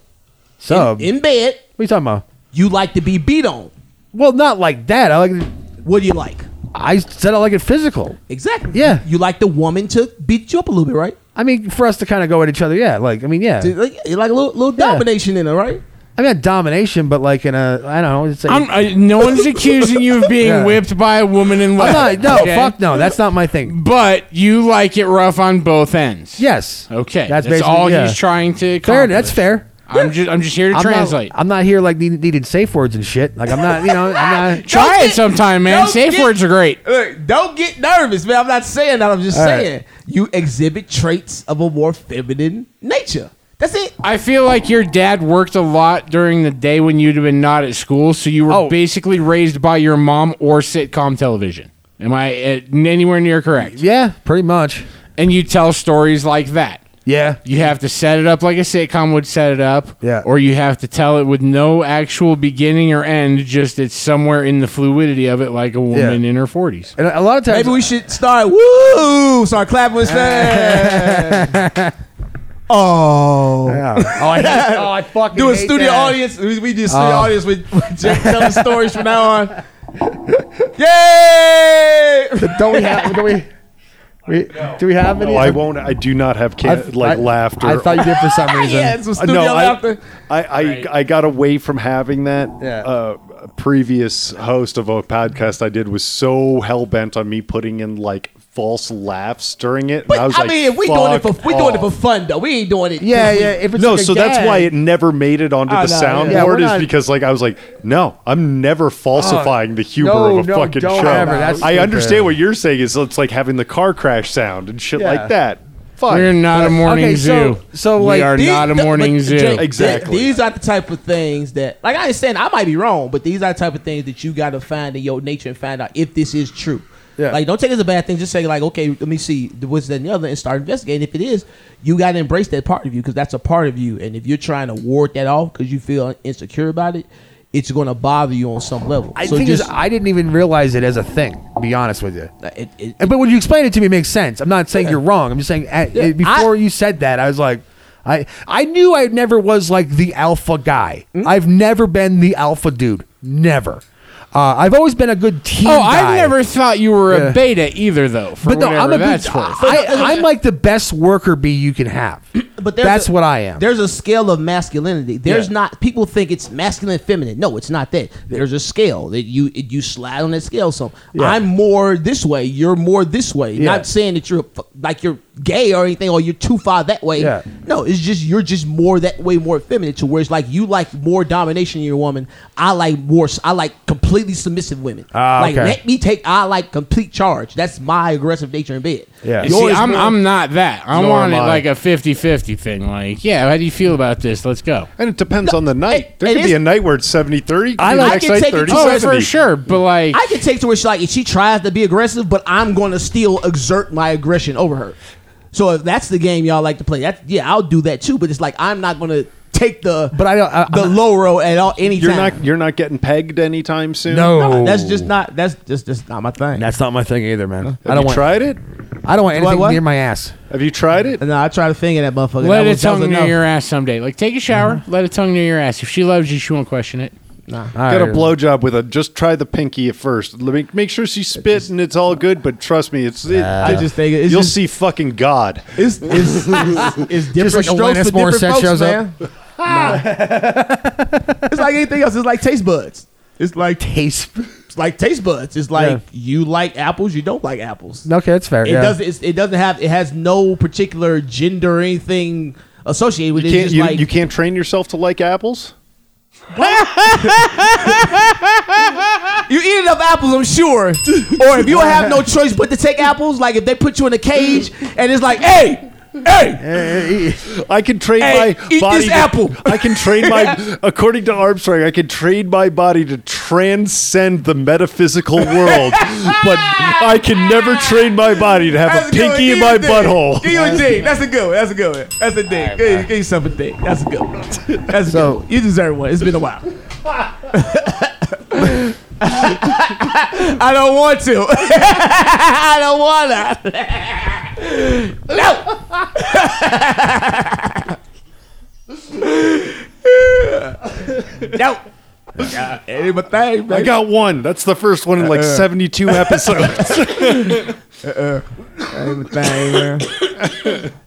sub. in bed. what are you talking about? You like to be beat on. Well, not like that. I like. What do you like? I said I like it physical. Exactly. Yeah. You like the woman to beat you up a little bit, right? I mean, for us to kind of go at each other, yeah. Like, I mean, yeah. You like, like a little, little Yeah. domination in it, right? I mean, not domination, but like in a, I don't know. It's like, I'm, I, no one's accusing you of being Yeah. whipped by a woman in I'm love. not. No, okay? fuck no. That's not my thing. But you like it rough on both ends. Yes. Okay. That's That's, basically- all yeah. he's trying to. Fair. accomplish. That's fair. I'm just I'm just here to I'm translate. Not, I'm not here like need, needing safe words and shit. Like I'm not. You know. I'm not. Try Don't it get- sometime, man. don't Safe get- words are great. Look, don't get nervous, man. I'm not saying that. I'm just All right. saying you exhibit traits of a more feminine nature. That's it. I feel like your dad worked a lot during the day when you'd have been not at school, so you were Oh. basically raised by your mom or sitcom television. Am I uh, anywhere near correct? Yeah. Pretty much. And you tell stories like that. Yeah. You have to set it up like a sitcom would set it up, Yeah. or you have to tell it with no actual beginning or end, just it's somewhere in the fluidity of it, like a woman Yeah. in her forties. And a lot of times. Maybe we should start. Woo! Start clapping with hands. oh. Yeah. Oh, I hate, oh, I fucking Do a hate studio that. audience. We, we do a studio Oh. audience with, with Jake telling stories from now on. Yay! Don't we have? Don't we? We do we have any? No, I won't. I do not have can- I- like I- laughter. I thought you did for some reason. yeah, some Uh, studio no, I, laughter. I, I, I got away from having that. Yeah. Uh, a previous host of a podcast I did was so hell bent on me putting in like false laughs during it. But I was I like, mean, if we doing it for "Fuck we doing it for fun though. We ain't doing it. Yeah, yeah. If it's No, like a so that's gag- why it never made it onto Oh, the no, yeah. soundboard. Yeah, is not- because like I was like, no, I'm never falsifying the humor no, of a no, fucking don't show. ever. That's I stupid. understand what you're saying. Is it's like having the car crash sound and shit Yeah. like that. Fine. We're not a morning okay, zoo. so, we like, are These- not a the- morning but, zoo. Jake, Exactly. th- These are the type of things that, like I understand, I might be wrong, but these are the type of things that you got to find in your nature and find out if this is true. Yeah. Like, don't take it as a bad thing. Just say, like, okay, let me see what's that and the other, and start investigating. If it is, you got to embrace that part of you because that's a part of you. And if you're trying to ward that off because you feel insecure about it, it's going to bother you on some level. I so think just, is I didn't even realize it as a thing. To be honest with you. it, it, But when you explain it to me, it makes sense. I'm not saying you're wrong. I'm just saying Yeah, before I- you said that, I was like, I I knew I never was like the alpha guy. Hmm? I've never been the alpha dude. Never. Uh, I've always been a good team. Oh, guy. I've never thought you were Yeah. a beta either, though. For But no, I'm a good. that's worth. I, I'm like the best worker bee you can have. but there's That's a- what I am. There's a scale of masculinity. There's Yeah. not people think it's masculine and feminine. No, it's not that. There's a scale that you you slide on that scale. So Yeah. I'm more this way. You're more this way. Yeah. Not saying that you're f- like you're gay or anything or you're too far that way. Yeah. No, it's just you're just more that way more feminine to where it's like you like more domination in your woman. I like more. I like completely submissive women. Ah, like okay. let me take. I like complete charge. That's my aggressive nature in bed. Yeah. See, Yours I'm, more- I'm not that. I Nor want it am I. like a 50-50 thing. Like, yeah, how do you feel about this? Let's go. And it depends on the night. There it could be is- a night where it's 70 30. I the like- next I can night take it 30 to Oh, 70. for sure. But like, I can take to where she like if she tries to be aggressive, but I'm going to still exert my aggression over her. So if that's the game y'all like to play, that yeah, I'll do that too. But it's like I'm not going to take the But I don't. I, the low road at all any You're not you're not getting pegged anytime soon. no, No, that's just not that's just just not my thing. That's not my thing either, man. Have I don't you want. tried it? I don't want anything what? near my ass. Have you tried it? no, I try to finger that motherfucker. let that a was, that was tongue near enough. your ass someday. Like, take a shower, mm-hmm. let a tongue near your ass. If she loves you, she won't question it. Nah. All Get a right. blowjob with a. Just try the pinky at first. Let me make sure she spits and it's all good. But trust me, it's. It, I just think it's you'll just, see fucking God. it's it's, it's, it's different like strokes Alanis for different Morissette folks, shows up. Man. Nah. it's like anything else. It's like taste buds. It's like Taste. it's like taste buds. It's like Yeah. you like apples, you don't like apples. Okay, that's fair. It yeah. doesn't. It's, it doesn't have. It has no particular gender or anything associated with You it. can't. It's just You, like you can't train yourself to like apples. You eat enough apples, I'm sure. or if you have no choice but to take apples, like if they put you in a cage and it's like, hey, hey, I can train Hey, my eat body. this to- apple. I can train my. according to Armstrong, I can train my body to transcend the metaphysical world, but I can never train my body to have a That's good one. pinky in my a butthole. Give you a ding. That's a good one. That's a good one. That's a ding. Give, you- give yourself a ding. That's a good one. That's a So- good. You deserve one. It's been a while. I don't want to. I don't want to. No. no. Yeah, ain't my thing, I baby. got one. That's the first one in like Uh-uh. 72 episodes. Uh-uh. Ain't my thing, man.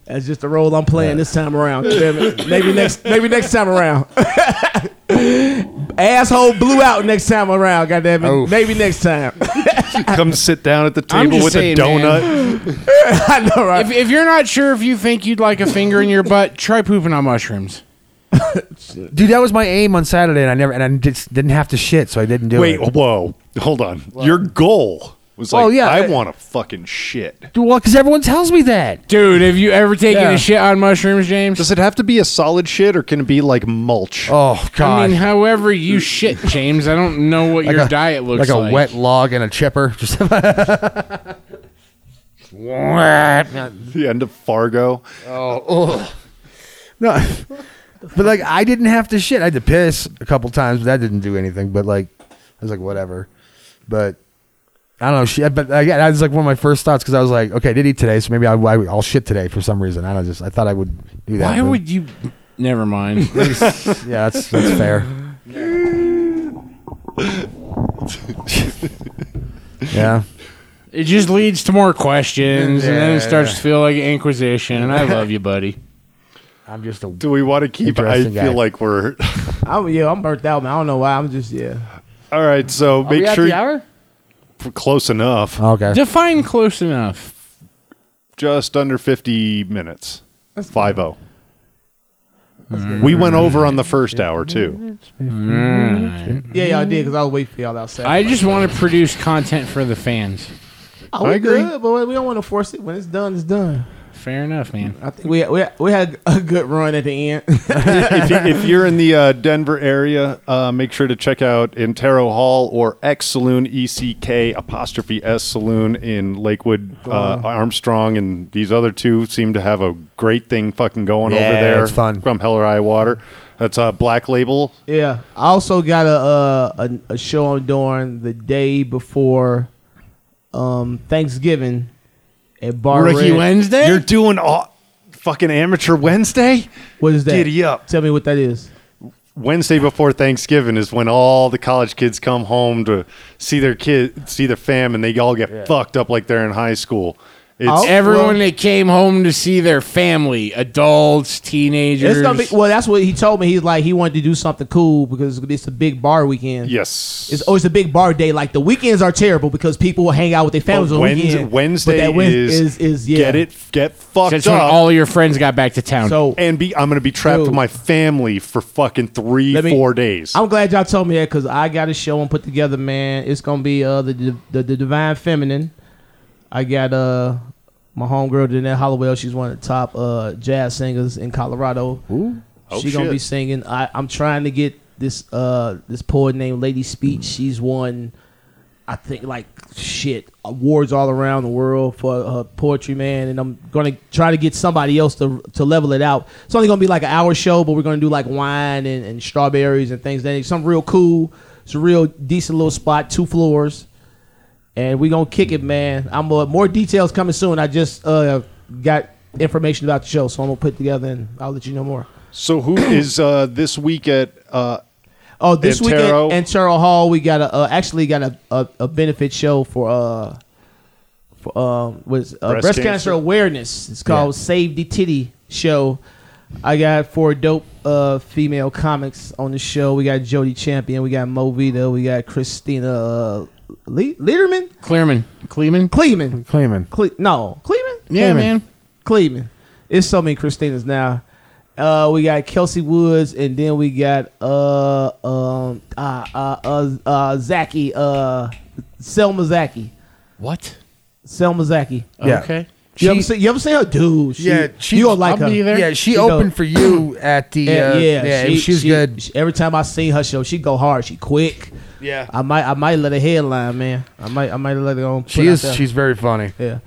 That's just the role I'm playing this time around. Damn it. Maybe next, maybe next time around. Asshole blew out next time around. Goddamn it. Oof. Maybe next time. Come sit down at the I'm table just with saying, a donut. I know, right? If, if you're not sure if you think you'd like a finger in your butt, try pooping on mushrooms. Dude, that was my aim on Saturday, and I never and I just didn't have to shit, so I didn't do it. Wait, it. whoa. Hold on. Your goal was like, Oh, yeah, I I- want to fucking shit. Dude, well, because everyone tells me that. Dude, have you ever taken Yeah. a shit on mushrooms, James? Does it have to be a solid shit or can it be like mulch? Oh God, I mean, however you shit, James. I don't know what your a, diet looks like like. a wet log and a chipper. Just The end of Fargo. Oh. No, but like I didn't have to shit. I had to piss a couple times, but that didn't do anything. But like, I was like, whatever. But I don't know. Shit, but again, that was like one of my first thoughts because I was like, okay, I did eat today, so maybe I, I, I'll shit today for some reason. I don't just. I thought I would do that. Why but- would you? Never mind. Yeah, that's that's fair. yeah. It just leads to more questions, and then Yeah, it starts yeah. to feel like Inquisition. And I love you, buddy. I'm just a. Do we want to keep? I Interesting feel guy. like we're. I'm, yeah, I'm burnt out, man. I don't know why. I'm just, yeah. All right, so Are we make at sure the hour? You're close enough. Okay. Define close enough. Just under 50 minutes. 5 0. We went over on the first hour too. Yeah, y'all did because I'll wait for y'all outside. I just want to produce content for the fans. oh, we I agree. good, but we don't want to force it. When it's done, it's done. Fair enough, man. I think we we, we had a good run at the end. if, you, if you're in the uh, Denver area, uh, make sure to check out Antero Hall or Eck's Saloon, E C K apostrophe S Saloon in Lakewood. Uh, Armstrong and these other two seem to have a great thing fucking going Yeah, over there. it's fun. From Hell or High Water. That's a Black Label. yeah, I also got a, uh, a a show I'm doing the day before um, Thanksgiving at Bar Ricky Red. Wednesday? You're doing all, fucking Amateur Wednesday? What is that? Giddy up. Tell me what that is. Wednesday before Thanksgiving is when all the college kids come home to see their kid, see their fam, and they all get fucked up like they're in high school. It's Oh. Everyone well- that came home to see their family, adults, teenagers. It's gonna be well. That's what he told me. He's like he wanted to do something cool because it's a big bar weekend. yes. It's always a big bar day. Like the weekends are terrible because people will hang out with their families But on the Wednes- weekend. Wednesday but that Wed- is, is is yeah. get it get fucked That's when up all your friends got back to town. So and be I'm gonna be trapped Dude. with my family for fucking three Let me- four days. I'm glad y'all told me that because I got a show and put together, man. It's gonna be uh the the, the Divine Feminine. I got uh my homegirl Danette Hollowell. She's one of the top uh jazz singers in Colorado. Oh, She gonna shit. be singing. I, I'm trying to get this uh this poet named Lady Speech. She's won, I think like shit awards all around the world for her poetry, man. And I'm gonna try to get somebody else to to level it out. It's only gonna be like an hour show, but we're gonna do like wine and, and strawberries and things. That something real cool. It's a real decent little spot, two floors, and we gonna kick it, man. I'm uh, more details coming soon. I just uh got information about the show, so I'm gonna put it together and I'll let you know more. so who is uh this week at uh Oh, this Antero. weekend Antero Hall, we got a uh, actually got a, a, a benefit show for uh for um was uh, Breast breast, cancer? cancer. awareness. It's called Save the Titty Show. I got four dope uh female comics on the show. We got Jody Champion, we got Mo Vita, we got Christina uh, Le- Lederman, Clearman, Cleeman? Cleeman. Clayman. Cle- no Cleeman? Yeah, Clearman. man. Cleeman. It's so many Christinas now. Uh, we got Kelsey Woods, and then we got uh um uh uh uh, uh Zaki uh Selma Zaki What? Selma Zaki. Yeah. Okay. You ever She- see you ever seen her, dude? She, Yeah, she- you gonna like I'll her. be. Yeah, she, She opened go- for you at the. Yeah, uh, yeah, yeah, she, she's she- good. she- every time I seen her show, she go hard. She quick. Yeah, I might I might let her headline, man. I might I might let her go. she is. She's very funny. yeah.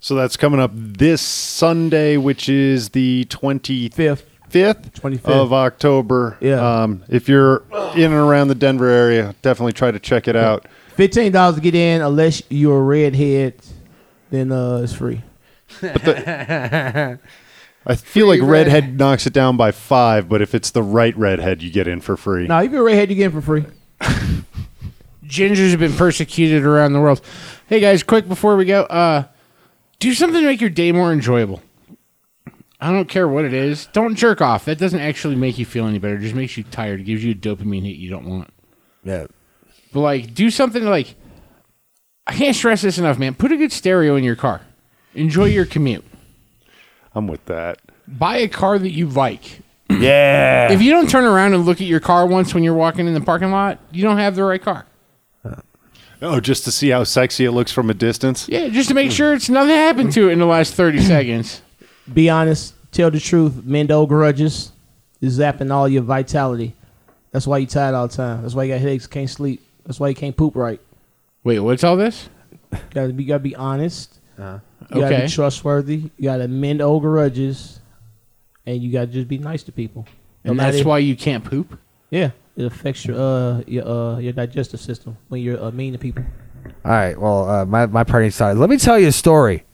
so that's coming up this Sunday, which is the twenty Fifth. fifth 25th. of October. Yeah. Um, if you're in and around the Denver area, definitely try to check it out. Fifteen dollars to get in, unless you're a redhead, then uh it's free. I feel like redhead knocks it down by five, but if it's the right redhead, you get in for free. No, if you're a redhead, you get in for free. Gingers have been persecuted around the world. Hey guys, quick before we go, uh, do something to make your day more enjoyable. I don't care what it is. Don't jerk off. That doesn't actually make you feel any better. It just makes you tired. It gives you a dopamine hit you don't want. Yeah, But like, do something like I can't stress this enough, man. Put a good stereo in your car. Enjoy your commute. I'm with that. Buy a car that you like. yeah. If you don't turn around and look at your car once when you're walking in the parking lot, you don't have the right car. Uh, oh, just to see how sexy it looks from a distance. Yeah, just to make sure it's nothing happened to it in the last 30 seconds. Be honest. Tell the truth. Mend old grudges. Is zapping all your vitality. That's why you tired all the time. That's why you got headaches, can't sleep. That's why you can't poop right. Wait, what's all this? You gotta be, you gotta be honest. Uh-huh. You gotta be trustworthy. You gotta mend old grudges, and you gotta just be nice to people. No And that's if- why you can't poop? Yeah, it affects your uh your uh your digestive system when you're uh, mean to people. All right. Well, uh, my my party started. Let me tell you a story.